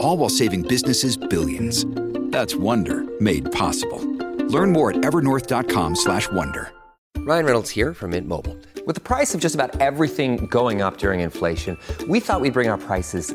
All while saving businesses billions. That's Wonder made possible. Learn more at evernorth.com/wonder. Ryan Reynolds here from Mint Mobile. With the price of just about everything going up during inflation, we thought we'd bring our prices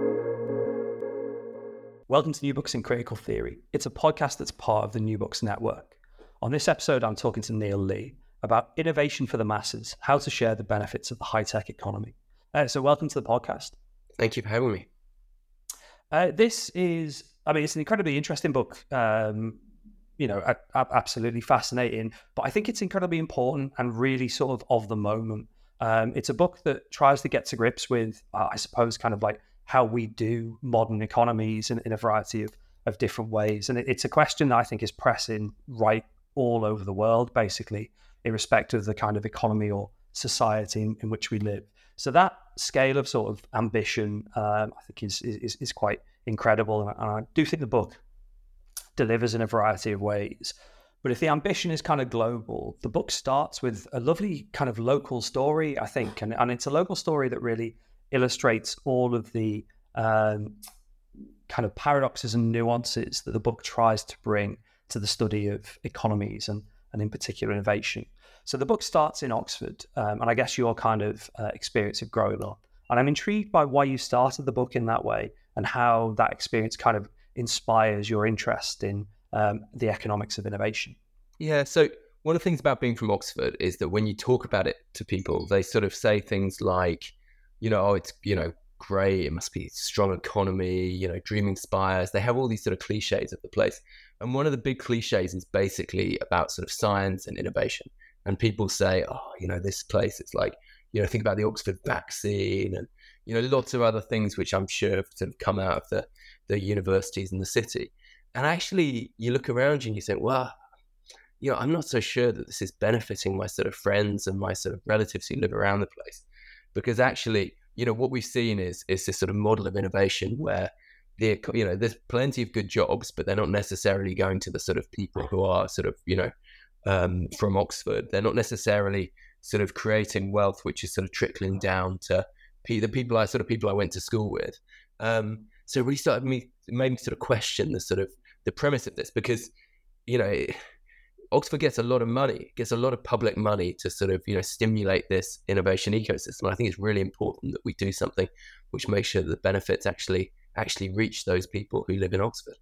Welcome to New Books in Critical Theory. It's a podcast that's part of the New Books Network. On this episode, I'm talking to Neil Lee about innovation for the masses, how to share the benefits of the high tech economy. Uh, so, welcome to the podcast. Thank you for having me. Uh, this is, I mean, it's an incredibly interesting book. Um, you know, a- a- absolutely fascinating. But I think it's incredibly important and really sort of of the moment. Um, it's a book that tries to get to grips with, uh, I suppose, kind of like how we do modern economies in, in a variety of, of different ways. And it, it's a question that I think is pressing right all over the world, basically, irrespective of the kind of economy or society in, in which we live. So that scale of sort of ambition, um, I think, is, is is quite incredible, and I, and I do think the book delivers in a variety of ways. But if the ambition is kind of global, the book starts with a lovely kind of local story, I think, and, and it's a local story that really illustrates all of the um, kind of paradoxes and nuances that the book tries to bring to the study of economies and, and in particular innovation. So the book starts in Oxford, um, and I guess your kind of uh, experience of growing up. And I'm intrigued by why you started the book in that way and how that experience kind of inspires your interest in um, the economics of innovation. Yeah. So one of the things about being from Oxford is that when you talk about it to people, they sort of say things like, you know, oh, it's you know great. It must be strong economy. You know, dreaming spires. They have all these sort of cliches of the place, and one of the big cliches is basically about sort of science and innovation. And people say, oh, you know, this place. It's like, you know, think about the Oxford vaccine and you know lots of other things which I'm sure have sort of come out of the the universities in the city. And actually, you look around you and you think, well, you know, I'm not so sure that this is benefiting my sort of friends and my sort of relatives who live around the place, because actually, you know, what we've seen is is this sort of model of innovation where the you know there's plenty of good jobs, but they're not necessarily going to the sort of people who are sort of you know um, from Oxford. They're not necessarily sort of creating wealth, which is sort of trickling down to the people I sort of people I went to school with. Um, so it really started me made me sort of question the sort of the premise of this because you know it, Oxford gets a lot of money, gets a lot of public money to sort of you know stimulate this innovation ecosystem. I think it's really important that we do something which makes sure that the benefits actually actually reach those people who live in Oxford.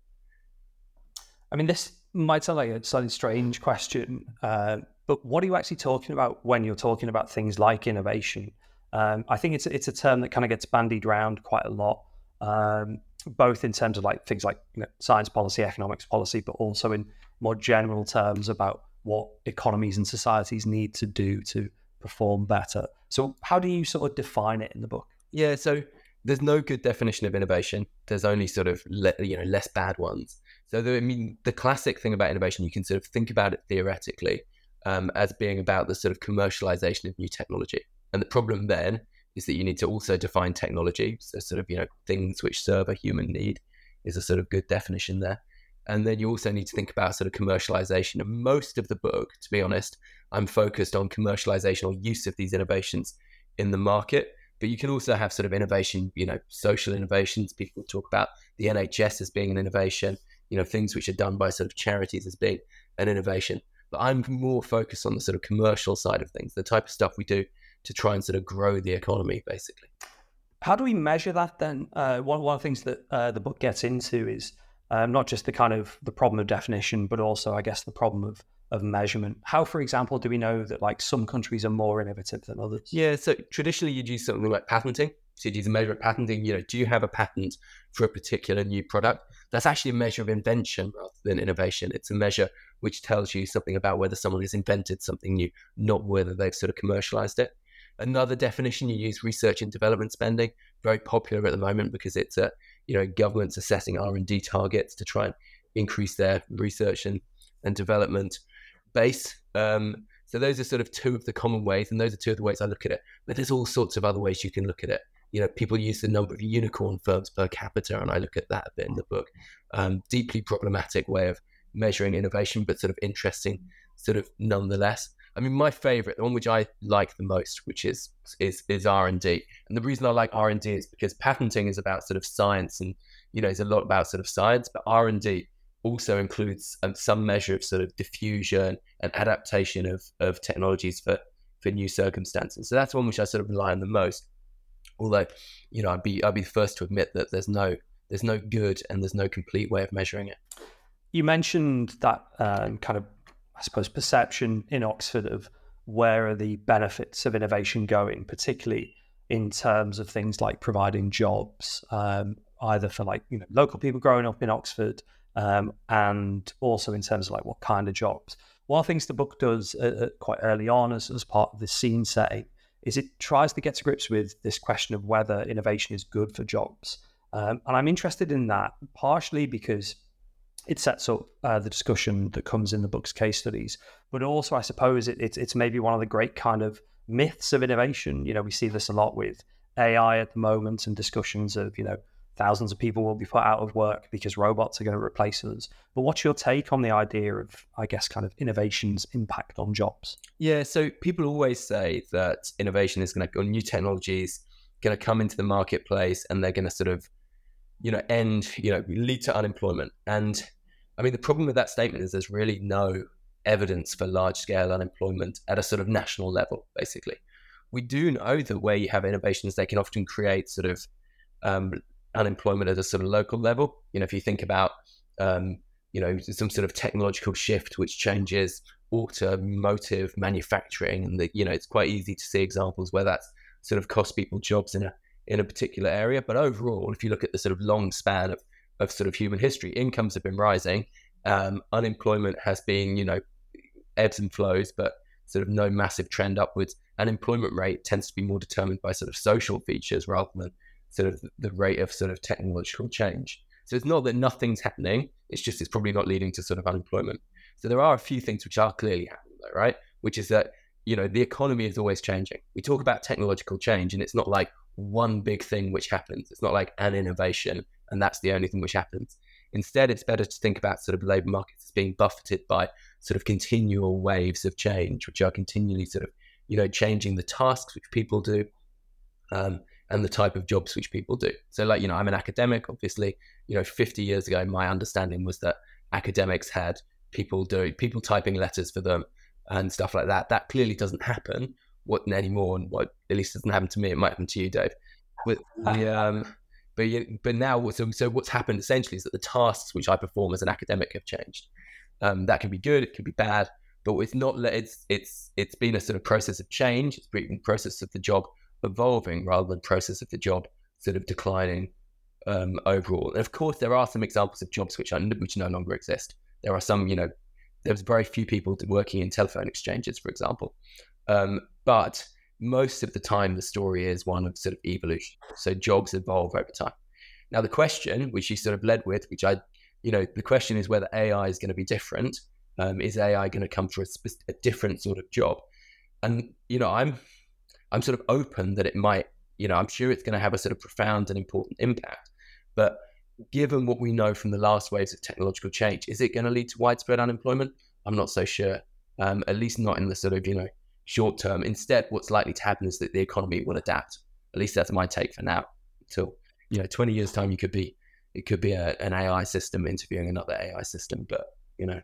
I mean, this might sound like a slightly strange question, uh, but what are you actually talking about when you're talking about things like innovation? Um, I think it's it's a term that kind of gets bandied around quite a lot, um, both in terms of like things like you know, science policy, economics policy, but also in more general terms about what economies and societies need to do to perform better. So, how do you sort of define it in the book? Yeah, so there's no good definition of innovation. There's only sort of le- you know less bad ones. So the, I mean, the classic thing about innovation, you can sort of think about it theoretically um, as being about the sort of commercialization of new technology. And the problem then is that you need to also define technology. So sort of you know things which serve a human need is a sort of good definition there. And then you also need to think about sort of commercialization. And most of the book, to be honest, I'm focused on commercialization or use of these innovations in the market. But you can also have sort of innovation, you know, social innovations. People talk about the NHS as being an innovation, you know, things which are done by sort of charities as being an innovation. But I'm more focused on the sort of commercial side of things, the type of stuff we do to try and sort of grow the economy, basically. How do we measure that then? Uh, one, one of the things that uh, the book gets into is um, not just the kind of the problem of definition, but also, I guess, the problem of of measurement. How, for example, do we know that like some countries are more innovative than others? Yeah, so traditionally you'd use something like patenting. So you'd use a measure of patenting. You know, do you have a patent for a particular new product? That's actually a measure of invention rather than innovation. It's a measure which tells you something about whether someone has invented something new, not whether they've sort of commercialized it. Another definition you use research and development spending, very popular at the moment because it's a you know governments assessing R and D targets to try and increase their research and, and development base. Um, so those are sort of two of the common ways, and those are two of the ways I look at it. But there's all sorts of other ways you can look at it. You know, people use the number of unicorn firms per capita, and I look at that a bit in the book. Um, deeply problematic way of measuring innovation, but sort of interesting, sort of nonetheless. I mean, my favorite, the one which I like the most, which is is is R and D. And the reason I like R and D is because patenting is about sort of science, and you know, it's a lot about sort of science. But R and D also includes um, some measure of sort of diffusion and adaptation of of technologies for for new circumstances. So that's one which I sort of rely on the most. Although, you know, I'd be I'd be the first to admit that there's no there's no good and there's no complete way of measuring it. You mentioned that um, kind of I suppose, perception in Oxford of where are the benefits of innovation going, particularly in terms of things like providing jobs, um, either for like you know local people growing up in Oxford, um, and also in terms of like what kind of jobs. One of the things the book does uh, uh, quite early on, as, as part of the scene setting, is it tries to get to grips with this question of whether innovation is good for jobs. Um, and I'm interested in that partially because it sets up uh, the discussion that comes in the book's case studies. But also, I suppose it, it's it's maybe one of the great kind of myths of innovation. You know, we see this a lot with AI at the moment and discussions of you know thousands of people will be put out of work because robots are going to replace us. But what's your take on the idea of, I guess, kind of innovation's impact on jobs? Yeah, so people always say that innovation is going to, or new technologies, going to come into the marketplace and they're going to sort of, you know, end, you know, lead to unemployment. And I mean, the problem with that statement is there's really no evidence for large scale unemployment at a sort of national level, basically. We do know that where you have innovations, they can often create sort of um, unemployment at a sort of local level. You know, if you think about, um, you know, some sort of technological shift which changes automotive manufacturing, and the, you know, it's quite easy to see examples where that's sort of cost people jobs in a in a particular area. But overall, if you look at the sort of long span of of sort of human history. Incomes have been rising. Um, unemployment has been, you know, ebbs and flows, but sort of no massive trend upwards. Unemployment rate tends to be more determined by sort of social features rather than sort of the rate of sort of technological change. So it's not that nothing's happening. It's just it's probably not leading to sort of unemployment. So there are a few things which are clearly happening, though, right? Which is that you know the economy is always changing. We talk about technological change, and it's not like one big thing which happens. It's not like an innovation and that's the only thing which happens. Instead, it's better to think about sort of labour markets as being buffeted by sort of continual waves of change, which are continually sort of, you know, changing the tasks which people do um, and the type of jobs which people do. So, like, you know, I'm an academic, obviously, you know, 50 years ago, my understanding was that academics had people doing, people typing letters for them and stuff like that. That clearly doesn't happen what anymore, and what at least doesn't happen to me. It might happen to you, Dave. With the um, but but now, so, so what's happened essentially is that the tasks which I perform as an academic have changed. Um, that can be good, it can be bad, but it's not. It's it's it's been a sort of process of change. It's been a process of the job evolving rather than process of the job sort of declining um, overall. And of course, there are some examples of jobs which are which no longer exist. There are some, you know, there's very few people working in telephone exchanges, for example. Um, but most of the time the story is one of sort of evolution. So jobs evolve over time. Now the question, which you sort of led with, which I, you know, the question is whether AI is going to be different. Um, is AI going to come for a, a different sort of job? And you know, I'm, I'm sort of open that it might. You know, I'm sure it's going to have a sort of profound and important impact. But given what we know from the last waves of technological change, is it going to lead to widespread unemployment? I'm not so sure. Um, at least not in the sort of you know short term. Instead, what's likely to happen is that the economy will adapt. At least that's my take for now. Until you know, 20 years time, you could be it could be a, an AI system interviewing another AI system, but you know,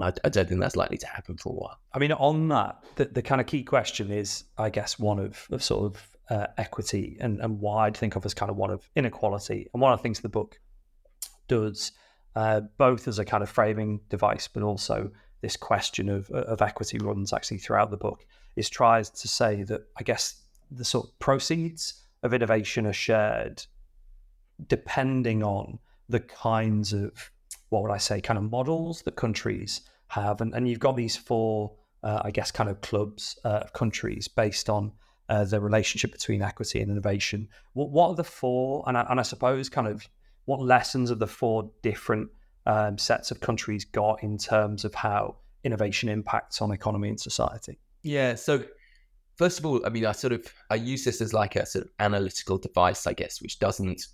I, I, don't think that's likely to happen for a while. I mean, on that, the, the kind of key question is, I guess, one of, of sort of uh, equity and, and why I'd think of as kind of one of inequality. And one of the things the book does, uh, both as a kind of framing device, but also this question of, of equity runs actually throughout the book, is tries to say that I guess the sort of proceeds of innovation are shared depending on the kinds of what would I say, kind of models that countries have, and, and you've got these four, uh, I guess, kind of clubs uh, of countries based on uh, the relationship between equity and innovation. What, what are the four, and I, and I suppose, kind of, what lessons have the four different um, sets of countries got in terms of how innovation impacts on economy and society? Yeah, so first of all, I mean, I sort of I use this as like a sort of analytical device, I guess, which doesn't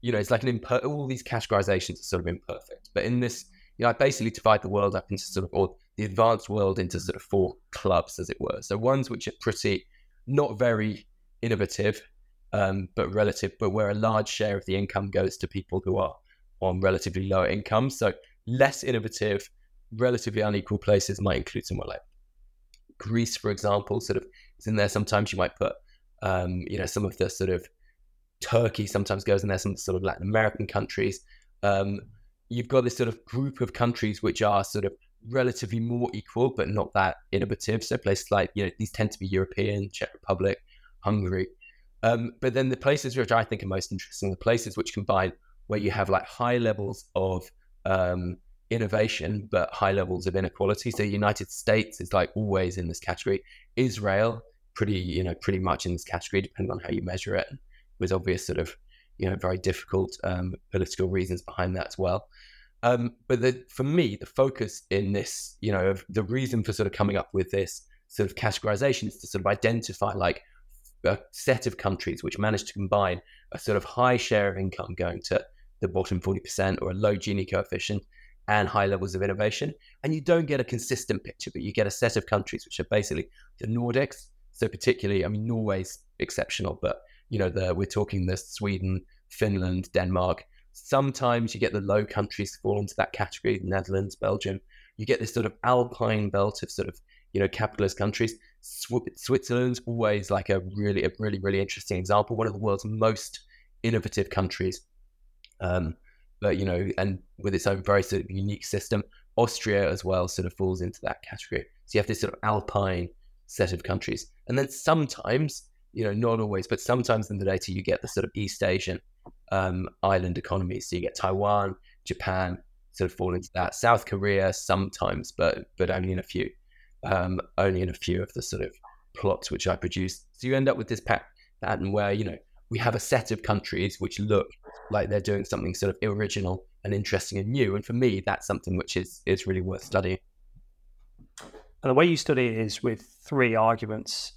you know, it's like an imper- all these categorizations are sort of imperfect. But in this, you know, I basically divide the world up into sort of, or the advanced world into sort of four clubs, as it were. So ones which are pretty, not very innovative, um, but relative, but where a large share of the income goes to people who are on relatively lower incomes. So less innovative, relatively unequal places might include somewhere like Greece, for example, sort of is in there. Sometimes you might put, um, you know, some of the sort of Turkey sometimes goes in there, some sort of Latin American countries. Um, you've got this sort of group of countries which are sort of relatively more equal, but not that innovative. So places like, you know, these tend to be European, Czech Republic, Hungary. Um, but then the places which I think are most interesting, the places which combine where you have like high levels of um, innovation, but high levels of inequality. So United States is like always in this category. Israel, pretty, you know, pretty much in this category, depending on how you measure it with obvious sort of you know very difficult um, political reasons behind that as well. Um, but the, for me, the focus in this, you know, the reason for sort of coming up with this sort of categorization is to sort of identify like a set of countries which manage to combine a sort of high share of income going to the bottom 40% or a low Gini coefficient and high levels of innovation. And you don't get a consistent picture, but you get a set of countries which are basically the Nordics. So particularly, I mean, Norway's exceptional, but you know, the, we're talking the Sweden, Finland, Denmark. Sometimes you get the low countries fall into that category, the Netherlands, Belgium. You get this sort of alpine belt of sort of, you know, capitalist countries. Switzerland's always like a really, a really, really interesting example. One of the world's most innovative countries. Um, but you know, and with its own very sort of unique system. Austria as well sort of falls into that category. So you have this sort of alpine set of countries, and then sometimes you know, not always, but sometimes in the data you get the sort of East Asian um, island economies. So you get Taiwan, Japan sort of fall into that. South Korea sometimes, but but only in a few, um, only in a few of the sort of plots which I produced. So you end up with this pattern where you know we have a set of countries which look like they're doing something sort of original and interesting and new. And for me, that's something which is is really worth studying. And the way you study it is with three arguments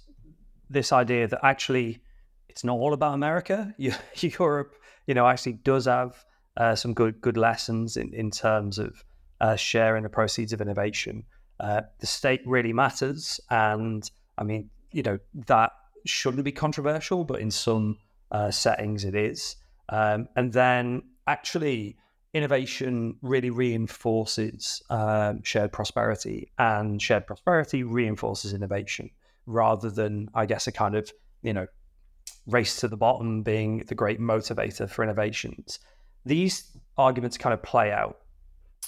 this idea that actually it's not all about America. Europe, you know, actually does have uh, some good good lessons in, in terms of uh, sharing the proceeds of innovation. Uh, the state really matters, and I mean, you know, that shouldn't be controversial, but in some uh, settings it is. Um, and then actually, innovation really reinforces um, shared prosperity, and shared prosperity reinforces innovation rather than, I guess, a kind of, you know, race to the bottom being the great motivator for innovations. These arguments kind of play out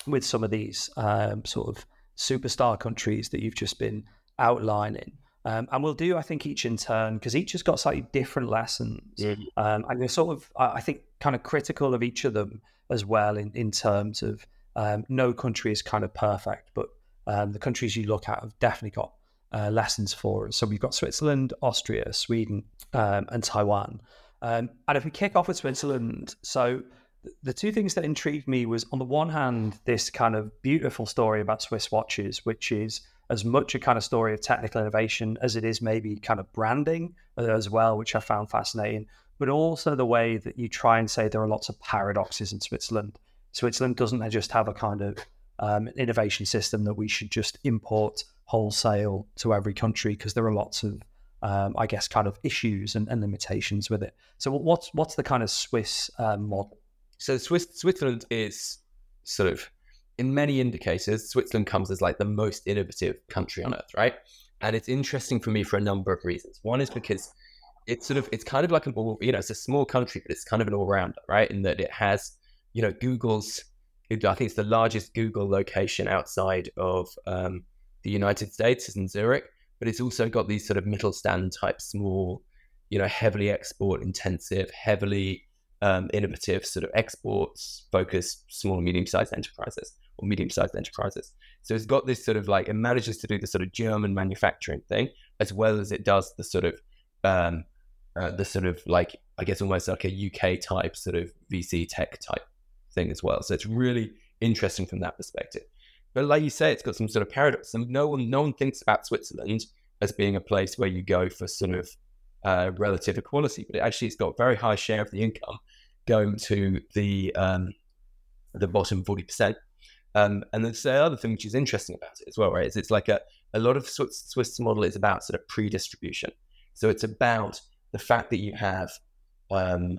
with some of these um, sort of superstar countries that you've just been outlining. Um, and we'll do, I think, each in turn because each has got slightly different lessons. Mm-hmm. Um, and they're sort of, I think, kind of critical of each of them as well in, in terms of um, no country is kind of perfect, but um, the countries you look at have definitely got uh, lessons for us. So we've got Switzerland, Austria, Sweden, um, and Taiwan. Um, and if we kick off with Switzerland, so the two things that intrigued me was on the one hand, this kind of beautiful story about Swiss watches, which is as much a kind of story of technical innovation as it is maybe kind of branding uh, as well, which I found fascinating, but also the way that you try and say there are lots of paradoxes in Switzerland. Switzerland doesn't just have a kind of um, innovation system that we should just import wholesale to every country because there are lots of um, I guess, kind of issues and, and, limitations with it. So, what's what's the kind of Swiss um, model? So, Swiss Switzerland is sort of, in many indicators, Switzerland comes as like the most innovative country on earth, right? And it's interesting for me for a number of reasons. One is because it's sort of it's kind of like an all you know it's a small country, but it's kind of an all rounder, right? In that it has you know Google's I think it's the largest Google location outside of um, the United States is in Zurich but it's also got these sort of middle Mittelstand type small, you know, heavily export intensive, heavily um, innovative sort of exports focused small and medium sized enterprises or medium sized enterprises. So it's got this sort of like it manages to do the sort of German manufacturing thing as well as it does the sort of um, uh, the sort of like I guess almost like a UK type sort of VC tech type thing as well. So it's really interesting from that perspective. But like you say, it's got some sort of paradox. And no one, no one thinks about Switzerland as being a place where you go for sort of uh, relative equality, but it actually it's got a very high share of the income going to the um, the bottom forty percent. Um, and the other thing which is interesting about it as well, right, is it's like a, a lot of Swiss, Swiss model is about sort of pre-distribution. So it's about the fact that you have, um,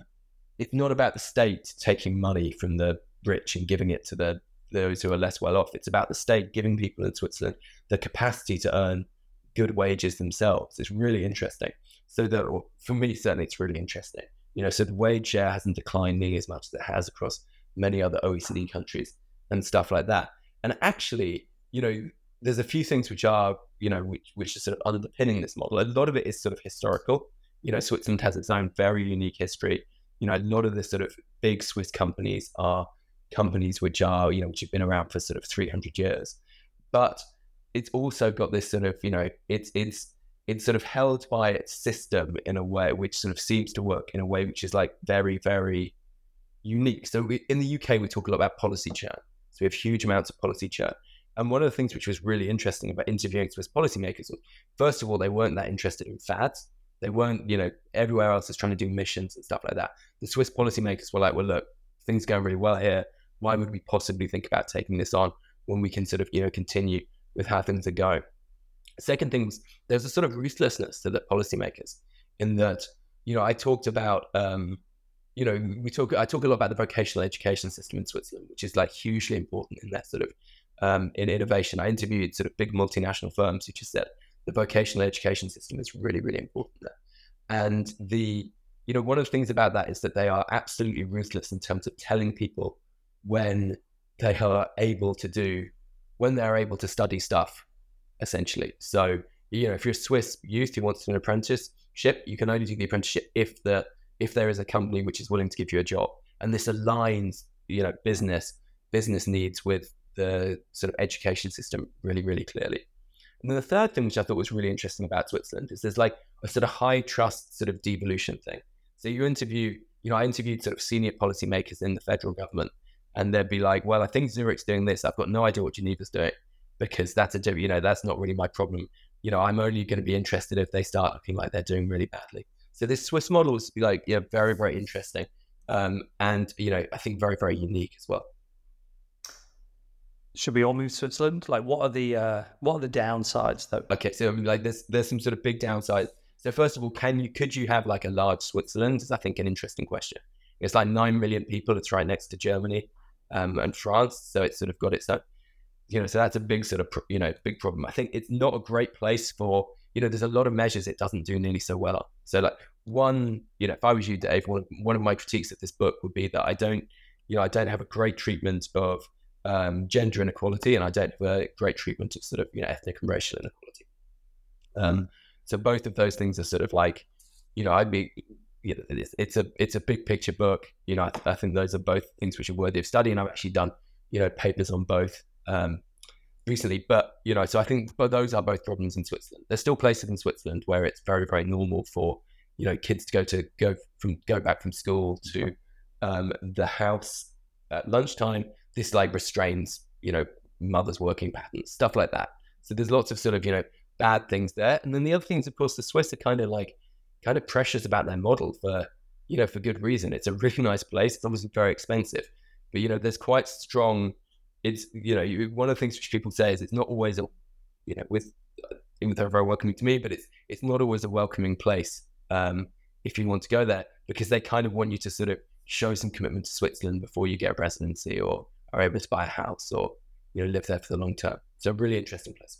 it's not about the state taking money from the rich and giving it to the those who are less well off. It's about the state giving people in Switzerland the capacity to earn good wages themselves. It's really interesting. So that for me, certainly, it's really interesting. You know, so the wage share hasn't declined nearly as much as it has across many other OECD countries and stuff like that. And actually, you know, there's a few things which are, you know, which, which are sort of underpinning this model. A lot of it is sort of historical. You know, Switzerland has its own very unique history. You know, a lot of the sort of big Swiss companies are companies which are, you know, which have been around for sort of 300 years. But it's also got this sort of, you know, it's, it's, it's sort of held by its system in a way which sort of seems to work in a way which is like very, very unique. So we, in the UK, we talk a lot about policy churn. So we have huge amounts of policy churn. And one of the things which was really interesting about interviewing Swiss policymakers was, first of all, they weren't that interested in fads. They weren't, you know, everywhere else is trying to do missions and stuff like that. The Swiss policymakers were like, well, look, things going really well here why would we possibly think about taking this on when we can sort of, you know, continue with how things are going? Second thing was there's a sort of ruthlessness to the policymakers in that, you know, I talked about, um, you know, we talk, I talk a lot about the vocational education system in Switzerland, which is like hugely important in that sort of, um, in innovation. I interviewed sort of big multinational firms who just said the vocational education system is really, really important there. And the, you know, one of the things about that is that they are absolutely ruthless in terms of telling people when they are able to do when they're able to study stuff essentially. So you know if you're a swiss youth who wants an apprenticeship you can only do the apprenticeship if the if there is a company which is willing to give you a job. And this aligns you know business business needs with the sort of education system really really clearly. And then the third thing which i thought was really interesting about switzerland is there's like a sort of high trust sort of devolution thing. So you interview you know i interviewed sort of senior policymakers in the federal government and they'd be like, "Well, I think Zurich's doing this. I've got no idea what Geneva's doing because that's a you know that's not really my problem. You know, I'm only going to be interested if they start looking like they're doing really badly." So this Swiss model is like yeah, very very interesting, um, and you know I think very very unique as well. Should we all move to Switzerland? Like, what are the uh, what are the downsides though? Okay, so like there's there's some sort of big downsides. So first of all, can you could you have like a large Switzerland? Is I think an interesting question. It's like nine million people. It's right next to Germany um, and France. So it's sort of got its own, you know, so that's a big sort of, you know, big problem. I think it's not a great place for, you know, there's a lot of measures it doesn't do nearly so well. So like one, you know, if I was you, Dave, one, one of my critiques of this book would be that I don't, you know, I don't have a great treatment of um, gender inequality and I don't have a great treatment of sort of, you know, ethnic and racial inequality. Um, so both of those things are sort of like, you know, I'd be you know, it's, it's a it's a big picture book. You know, I, I, think those are both things which are worthy of study, and I've actually done you know papers on both um, recently. But you know, so I think but those are both problems in Switzerland. There's still places in Switzerland where it's very very normal for you know kids to go to go from go back from school to um, the house at lunchtime. This like restrains you know mothers' working patterns, stuff like that. So there's lots of sort of you know bad things there, and then the other things, of course, the Swiss are kind of like kind of precious about their model for you know for good reason. It's a really nice place. It's obviously very expensive, but you know there's quite strong. It's you know you, one of the things which people say is it's not always a you know with even though they're very welcoming to me, but it's it's not always a welcoming place um, if you want to go there because they kind of want you to sort of show some commitment to Switzerland before you get a residency or are able to buy a house or you know live there for the long term. So a really interesting place.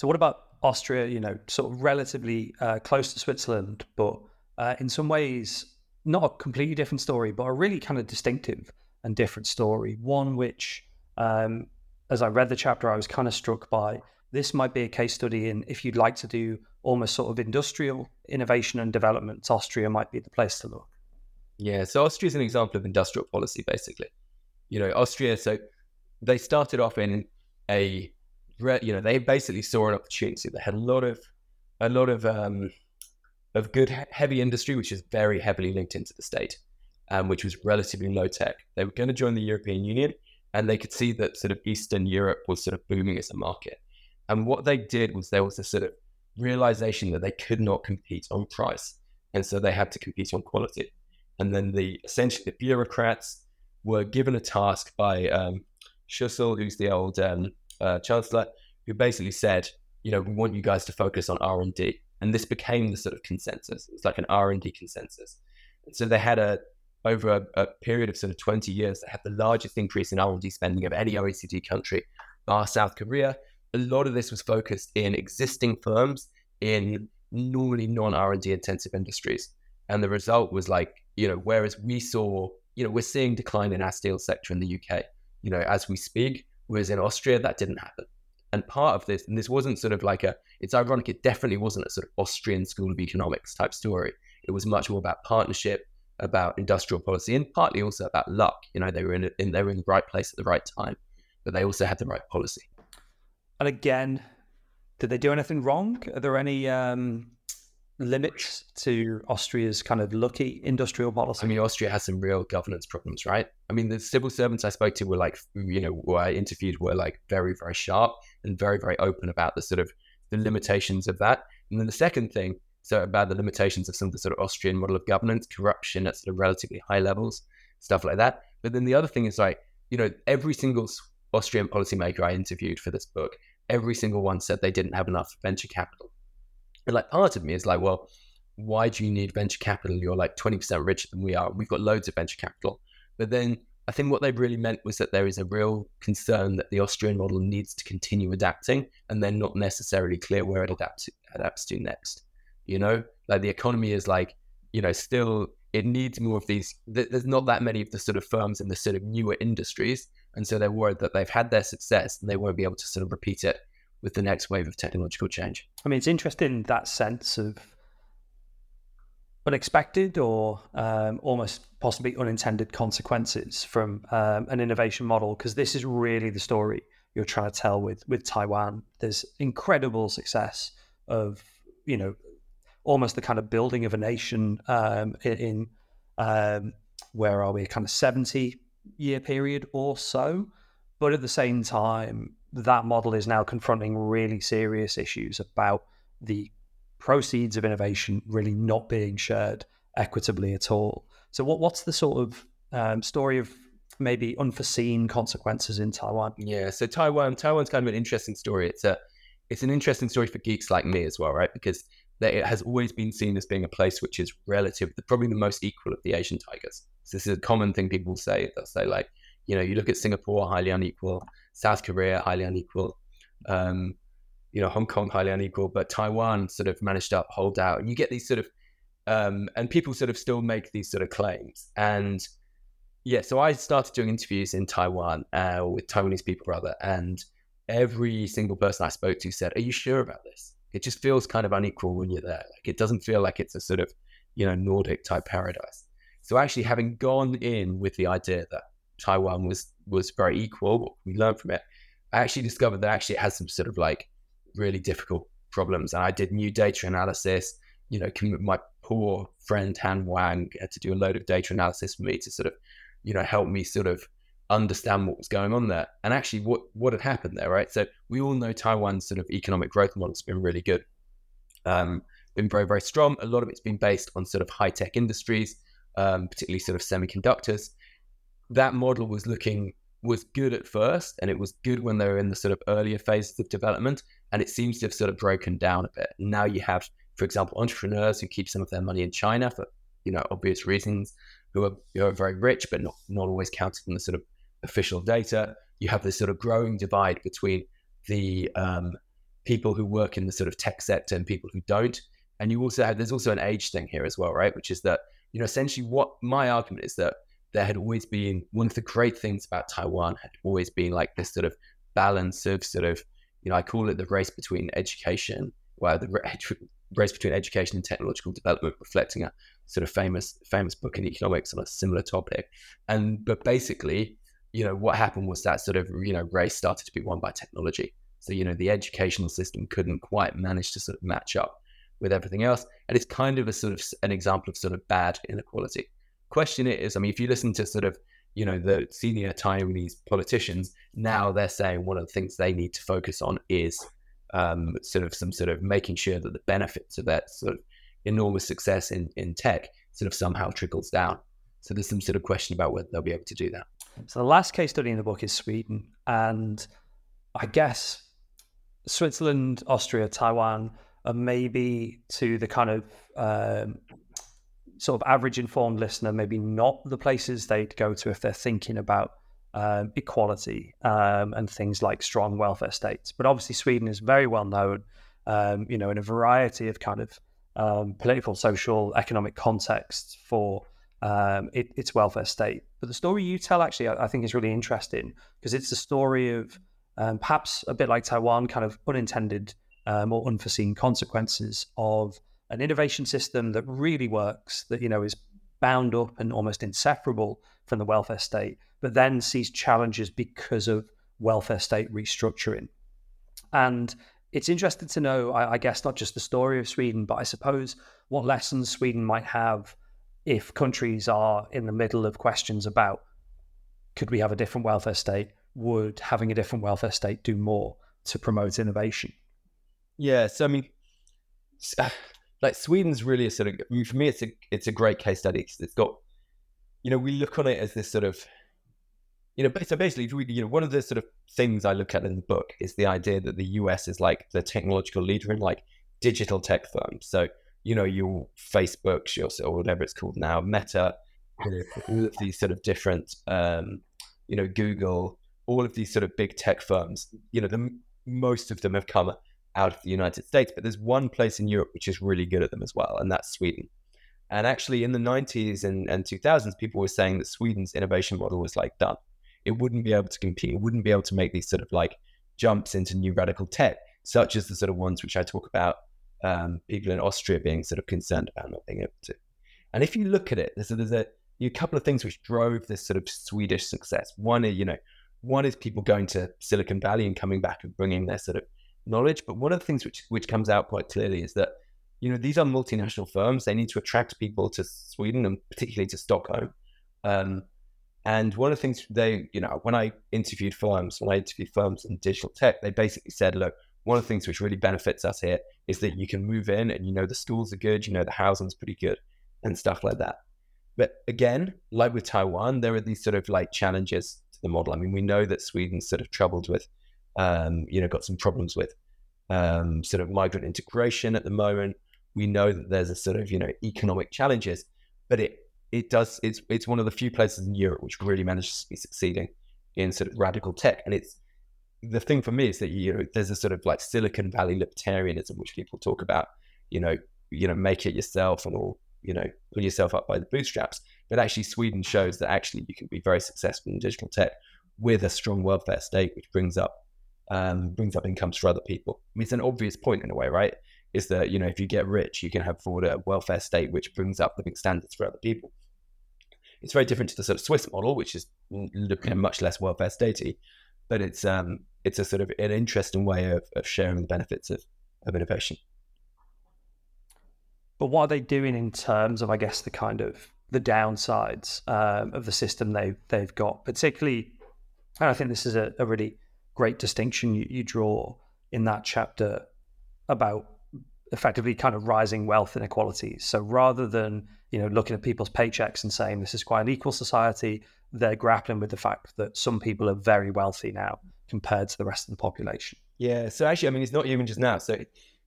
So, what about Austria? You know, sort of relatively uh, close to Switzerland, but uh, in some ways, not a completely different story, but a really kind of distinctive and different story. One which, um, as I read the chapter, I was kind of struck by. This might be a case study in if you'd like to do almost sort of industrial innovation and development, Austria might be the place to look. Yeah, so Austria is an example of industrial policy, basically. You know, Austria, so they started off in a you know, they basically saw an opportunity. They had a lot of a lot of um, of good heavy industry, which is very heavily linked into the state, um, which was relatively low tech. They were going to join the European Union, and they could see that sort of Eastern Europe was sort of booming as a market. And what they did was there was a sort of realization that they could not compete on price, and so they had to compete on quality. And then the essentially the bureaucrats were given a task by um, Schussel, who's the old um, uh, chancellor, who basically said, you know, we want you guys to focus on R and D, and this became the sort of consensus. It's like an R and D consensus. And so they had a over a, a, period of sort of 20 years, they had the largest increase in R&D spending of any OECD country, bar South Korea. A lot of this was focused in existing firms in normally non-R&D intensive industries. And the result was like, you know, whereas we saw, you know, we're seeing decline in our steel sector in the UK, you know, as we speak, Whereas in Austria, that didn't happen. And part of this, and this wasn't sort of like a, it's ironic, it definitely wasn't a sort of Austrian School of Economics type story. It was much more about partnership, about industrial policy, and partly also about luck. You know, they were in, in they were in the right place at the right time, but they also had the right policy. And again, did they do anything wrong? Are there any um, limits to Austria's kind of lucky industrial policy? I mean, Austria has some real governance problems, right? I mean, the civil servants I spoke to were like, you know, who I interviewed were like very, very sharp and very, very open about the sort of the limitations of that. And then the second thing, so about the limitations of some of the sort of Austrian model of governance, corruption at sort of relatively high levels, stuff like that. But then the other thing is like, you know, every single Austrian policymaker I interviewed for this book, every single one said they didn't have enough venture capital and like part of me is like, well, why do you need venture capital? You're like 20% richer than we are. We've got loads of venture capital. But then I think what they really meant was that there is a real concern that the Austrian model needs to continue adapting and they're not necessarily clear where it adapts adapts to next. You know, like the economy is like, you know, still it needs more of these. There's not that many of the sort of firms in the sort of newer industries. And so they're worried that they've had their success and they won't be able to sort of repeat it with the next wave of technological change. I mean, it's interesting that sense of unexpected or um, almost possibly unintended consequences from um, an innovation model because this is really the story you're trying to tell with with Taiwan. There's incredible success of you know almost the kind of building of a nation um, in, in um, where are we kind of 70 year period or so but at the same time that model is now confronting really serious issues about the proceeds of innovation really not being shared equitably at all. So, what what's the sort of um, story of maybe unforeseen consequences in Taiwan? Yeah, so Taiwan, Taiwan's kind of an interesting story. It's a it's an interesting story for geeks like me as well, right? Because it has always been seen as being a place which is relative, probably the most equal of the Asian tigers. So this is a common thing people say. They'll say like, you know, you look at Singapore, highly unequal. South Korea, highly unequal. Um, you know, Hong Kong, highly unequal. But Taiwan sort of managed to hold out. And you get these sort of, um, and people sort of still make these sort of claims. And yeah, so I started doing interviews in Taiwan uh, with Taiwanese people, rather. And every single person I spoke to said, Are you sure about this? It just feels kind of unequal when you're there. Like it doesn't feel like it's a sort of, you know, Nordic type paradise. So actually having gone in with the idea that Taiwan was was very equal. What we learned from it, I actually discovered that actually it has some sort of like really difficult problems. And I did new data analysis. You know, my poor friend Han Wang had to do a load of data analysis for me to sort of, you know, help me sort of understand what was going on there and actually what what had happened there, right? So we all know Taiwan's sort of economic growth model has been really good, um, been very very strong. A lot of it's been based on sort of high tech industries, um, particularly sort of semiconductors. That model was looking was good at first, and it was good when they were in the sort of earlier phases of development, and it seems to have sort of broken down a bit. Now you have, for example, entrepreneurs who keep some of their money in China for you know obvious reasons, who are, who are very rich but not not always counted in the sort of official data. You have this sort of growing divide between the um, people who work in the sort of tech sector and people who don't. And you also have there's also an age thing here as well, right? Which is that you know essentially what my argument is that there had always been one of the great things about Taiwan had always been like this sort of balance of sort of you know I call it the race between education, where the race between education and technological development, reflecting a sort of famous famous book in economics on a similar topic. And but basically, you know, what happened was that sort of, you know, race started to be won by technology. So, you know, the educational system couldn't quite manage to sort of match up with everything else. And it's kind of a sort of an example of sort of bad inequality. Question is, I mean, if you listen to sort of, you know, the senior Taiwanese politicians, now they're saying one of the things they need to focus on is um, sort of some sort of making sure that the benefits of that sort of enormous success in, in tech sort of somehow trickles down. So there's some sort of question about whether they'll be able to do that. So the last case study in the book is Sweden, and I guess Switzerland, Austria, Taiwan and maybe to the kind of um, sort of average informed listener, maybe not the places they'd go to if they're thinking about um, equality um, and things like strong welfare states. But obviously, Sweden is very well known, um, you know, in a variety of kind of um, political, social, economic contexts for um, it, its welfare state. But the story you tell, actually, I, I think is really interesting because it's the story of um, perhaps a bit like Taiwan, kind of unintended or unforeseen consequences of an innovation system that really works, that you know is bound up and almost inseparable from the welfare state, but then sees challenges because of welfare state restructuring. And it's interesting to know, I, I guess, not just the story of Sweden, but I suppose what lessons Sweden might have if countries are in the middle of questions about could we have a different welfare state, would having a different welfare state do more to promote innovation? Yeah, so I mean, like Sweden's really a sort of I mean, for me, it's a it's a great case study because it's got, you know, we look on it as this sort of, you know, so basically, you know, one of the sort of things I look at in the book is the idea that the US is like the technological leader in like digital tech firms. So you know, your Facebook, your, or whatever it's called now, Meta, all of these sort of different, um, you know, Google, all of these sort of big tech firms, you know, the, most of them have come out of the United States, but there's one place in Europe which is really good at them as well, and that's Sweden. And actually, in the 90s and, and 2000s, people were saying that Sweden's innovation model was like done. It wouldn't be able to compete. It wouldn't be able to make these sort of like jumps into new radical tech, such as the sort of ones which I talk about um, people in Austria being sort of concerned about not being able to. And if you look at it, there's a, there's a, a couple of things which drove this sort of Swedish success. One, is, you know, one is people going to Silicon Valley and coming back and bringing their sort of knowledge. But one of the things which which comes out quite clearly is that you know these are multinational firms. They need to attract people to Sweden and particularly to Stockholm. Um, and one of the things they, you know, when I interviewed firms, when I interviewed firms in digital tech, they basically said, look, one of the things which really benefits us here is that you can move in and you know the schools are good, you know the housing's pretty good, and stuff like that. But again, like with Taiwan, there are these sort of like challenges to the model. I mean, we know that Sweden's sort of troubled with, um, you know, got some problems with um, sort of migrant integration at the moment. We know that there's a sort of you know economic challenges, but it it does it's it's one of the few places in Europe which really manages to be succeeding in sort of radical tech, and it's the thing for me is that you know there's a sort of like Silicon Valley libertarianism which people talk about. You know, you know, make it yourself and all you know pull yourself up by the bootstraps. But actually, Sweden shows that actually you can be very successful in digital tech with a strong welfare state, which brings up um, brings up incomes for other people. I mean, it's an obvious point in a way, right? Is that you know if you get rich, you can have afford a welfare state which brings up living standards for other people. It's very different to the sort of Swiss model, which is looking much less welfare statey, but it's um, it's a sort of an interesting way of, of sharing the benefits of, of innovation. But what are they doing in terms of, I guess, the kind of the downsides um, of the system they they've got, particularly, and I think this is a, a really great distinction you, you draw in that chapter about effectively kind of rising wealth inequalities. So rather than you know looking at people's paychecks and saying this is quite an equal society, they're grappling with the fact that some people are very wealthy now compared to the rest of the population. Yeah. So actually, I mean, it's not even just now. So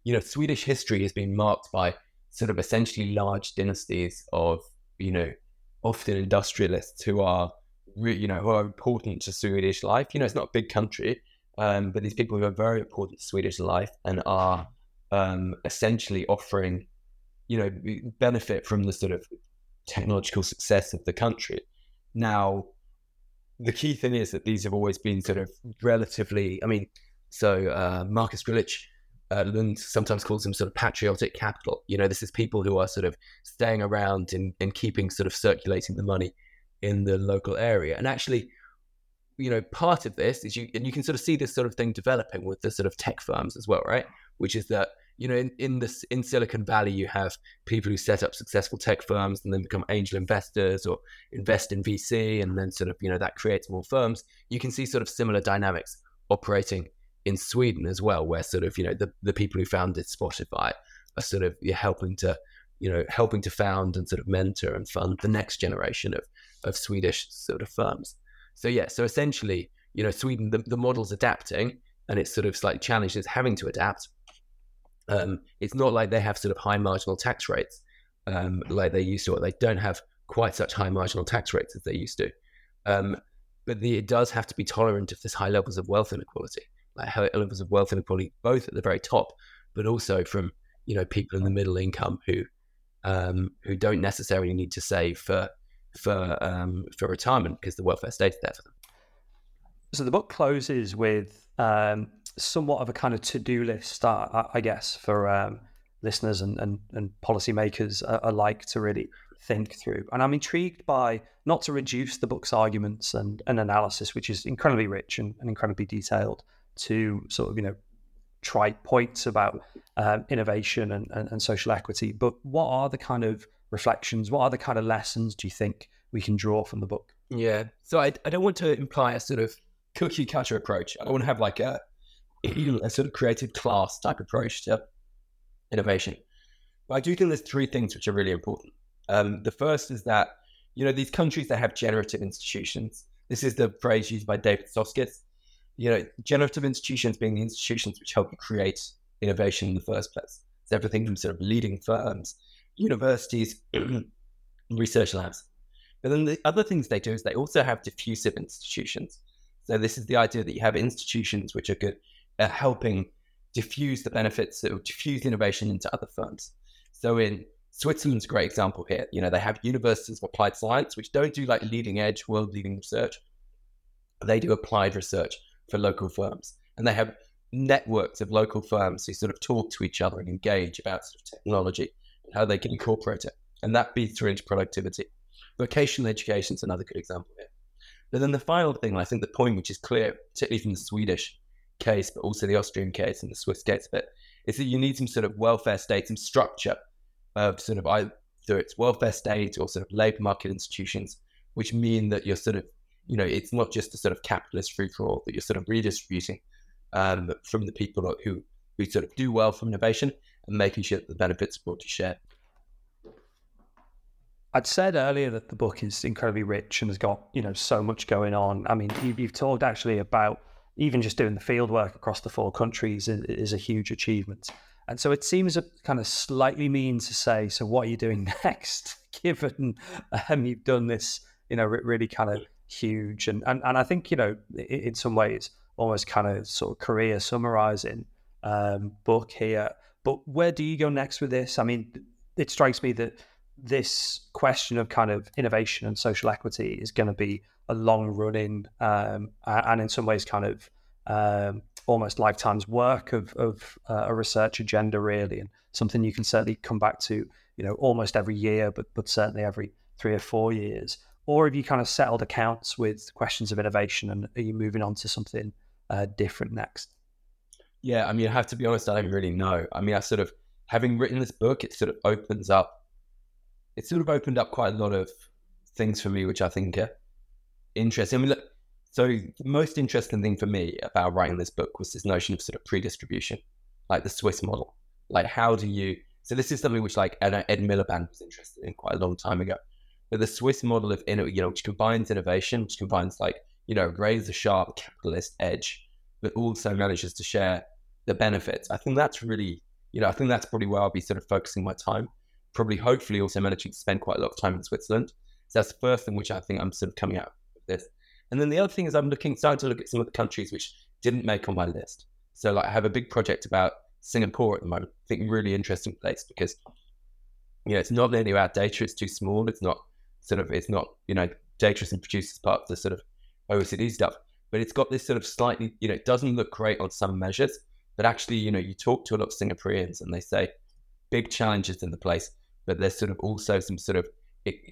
you know, Swedish history has been marked by sort of essentially large dynasties of you know often industrialists who are you know who are important to Swedish life. You know, it's not a big country, um, but these people who are very important to Swedish life and are um, essentially offering, you know, benefit from the sort of technological success of the country. Now, the key thing is that these have always been sort of relatively. I mean, so uh, Marcus Grilic, uh, Lund sometimes calls them sort of patriotic capital. You know, this is people who are sort of staying around and, and keeping sort of circulating the money in the local area. And actually, you know, part of this is you, and you can sort of see this sort of thing developing with the sort of tech firms as well, right? Which is that you know, in, in this in Silicon Valley, you have people who set up successful tech firms and then become angel investors or invest in VC, and then sort of you know that creates more firms. You can see sort of similar dynamics operating in Sweden as well, where sort of you know the the people who founded Spotify are sort of helping to you know helping to found and sort of mentor and fund the next generation of of Swedish sort of firms. So yeah, so essentially, you know, Sweden the, the model's adapting and it's sort of slightly challenged as having to adapt um, it's not like they have sort of high marginal tax rates um, like they used to, or they don't have quite such high marginal tax rates as they used to. Um, but the, it does have to be tolerant of this high levels of wealth inequality, like high levels of wealth inequality, both at the very top, but also from you know people in the middle income who um, who don't necessarily need to save for for um, for retirement because the welfare state is there for them. So the book closes with um, somewhat of a kind of to-do list, I, I guess, for um, listeners and, and, and policymakers alike to really think through. And I'm intrigued by not to reduce the book's arguments and, and analysis, which is incredibly rich and, and incredibly detailed, to sort of you know trite points about um, innovation and, and, and social equity. But what are the kind of reflections? What are the kind of lessons do you think we can draw from the book? Yeah. So I, I don't want to imply a sort of cookie cutter approach. I don't want to have like a a sort of creative class type approach to innovation. But I do think there's three things which are really important. Um, the first is that you know these countries that have generative institutions. This is the phrase used by David Soskice. You know, generative institutions being the institutions which help you create innovation in the first place. It's everything from sort of leading firms, universities, research labs. But then the other things they do is they also have diffusive institutions. So this is the idea that you have institutions which are good at helping diffuse the benefits or diffuse innovation into other firms. So in Switzerland's a great example here. You know, they have universities of applied science, which don't do like leading edge, world leading research. They do applied research for local firms. And they have networks of local firms who sort of talk to each other and engage about sort of technology how they can incorporate it. And that be through into productivity. Vocational education is another good example here. But then the final thing, I think the point which is clear, particularly from the Swedish case, but also the Austrian case and the Swiss case it, is that you need some sort of welfare state, some structure of sort of either it's welfare state or sort of labor market institutions, which mean that you're sort of, you know, it's not just a sort of capitalist free for all, that you're sort of redistributing um, from the people who, who sort of do well from innovation and making sure that the benefits are to share. I'd said earlier that the book is incredibly rich and has got you know so much going on. I mean, you, have talked actually about even just doing the field work across the four countries is, is, a huge achievement. And so it seems a kind of slightly mean to say, so what are you doing next, given um, you've done this, you know, really kind of huge and, and, and I think, you know, in some ways, almost kind of sort of career summarizing um, book here. But where do you go next with this? I mean, it strikes me that this question of kind of innovation and social equity is going to be a long running um, and in some ways kind of um, almost lifetime's work of, of uh, a research agenda really and something you can certainly come back to you know almost every year but but certainly every three or four years or have you kind of settled accounts with questions of innovation and are you moving on to something uh, different next? Yeah, I mean, I have to be honest, I don't really know. I mean, I sort of, having written this book, it sort of opens up, it sort of opened up quite a lot of things for me, which I think are interesting. I mean, look, so the most interesting thing for me about writing this book was this notion of sort of pre-distribution, like the Swiss model. Like, how do you? So this is something which, like, Ed, Miliband was interested in quite a long time ago. But the Swiss model of, you know, which combines innovation, which combines like, you know, razor sharp capitalist edge, but also manages to share the benefits. I think that's really, you know, I think that's probably where I'll be sort of focusing my time. Probably, hopefully, also managing to spend quite a lot of time in Switzerland. So that's the first thing which I think I'm sort of coming out of this. And then the other thing is I'm looking, starting to look at some of the countries which didn't make on my list. So like I have a big project about Singapore at the moment. I think really interesting place because you know it's not only about data, it's too small. It's not sort of it's not, you know, data and producers part of the sort of OECD stuff. But it's got this sort of slightly, you know, it doesn't look great on some measures, but actually, you know, you talk to a lot of Singaporeans and they say big challenges in the place, but there's sort of also some sort of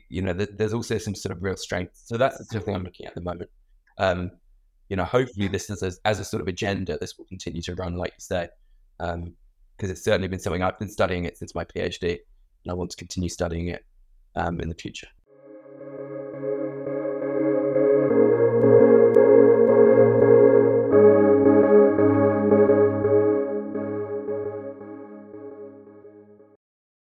you know, there's also some sort of real strength. So that's the sort of thing I'm looking at, the moment. Um, you know, hopefully this is as, as, a sort of agenda, this will continue to run, like you say, because um, it's certainly been something I've been studying it since my PhD, and I want to continue studying it um, in the future.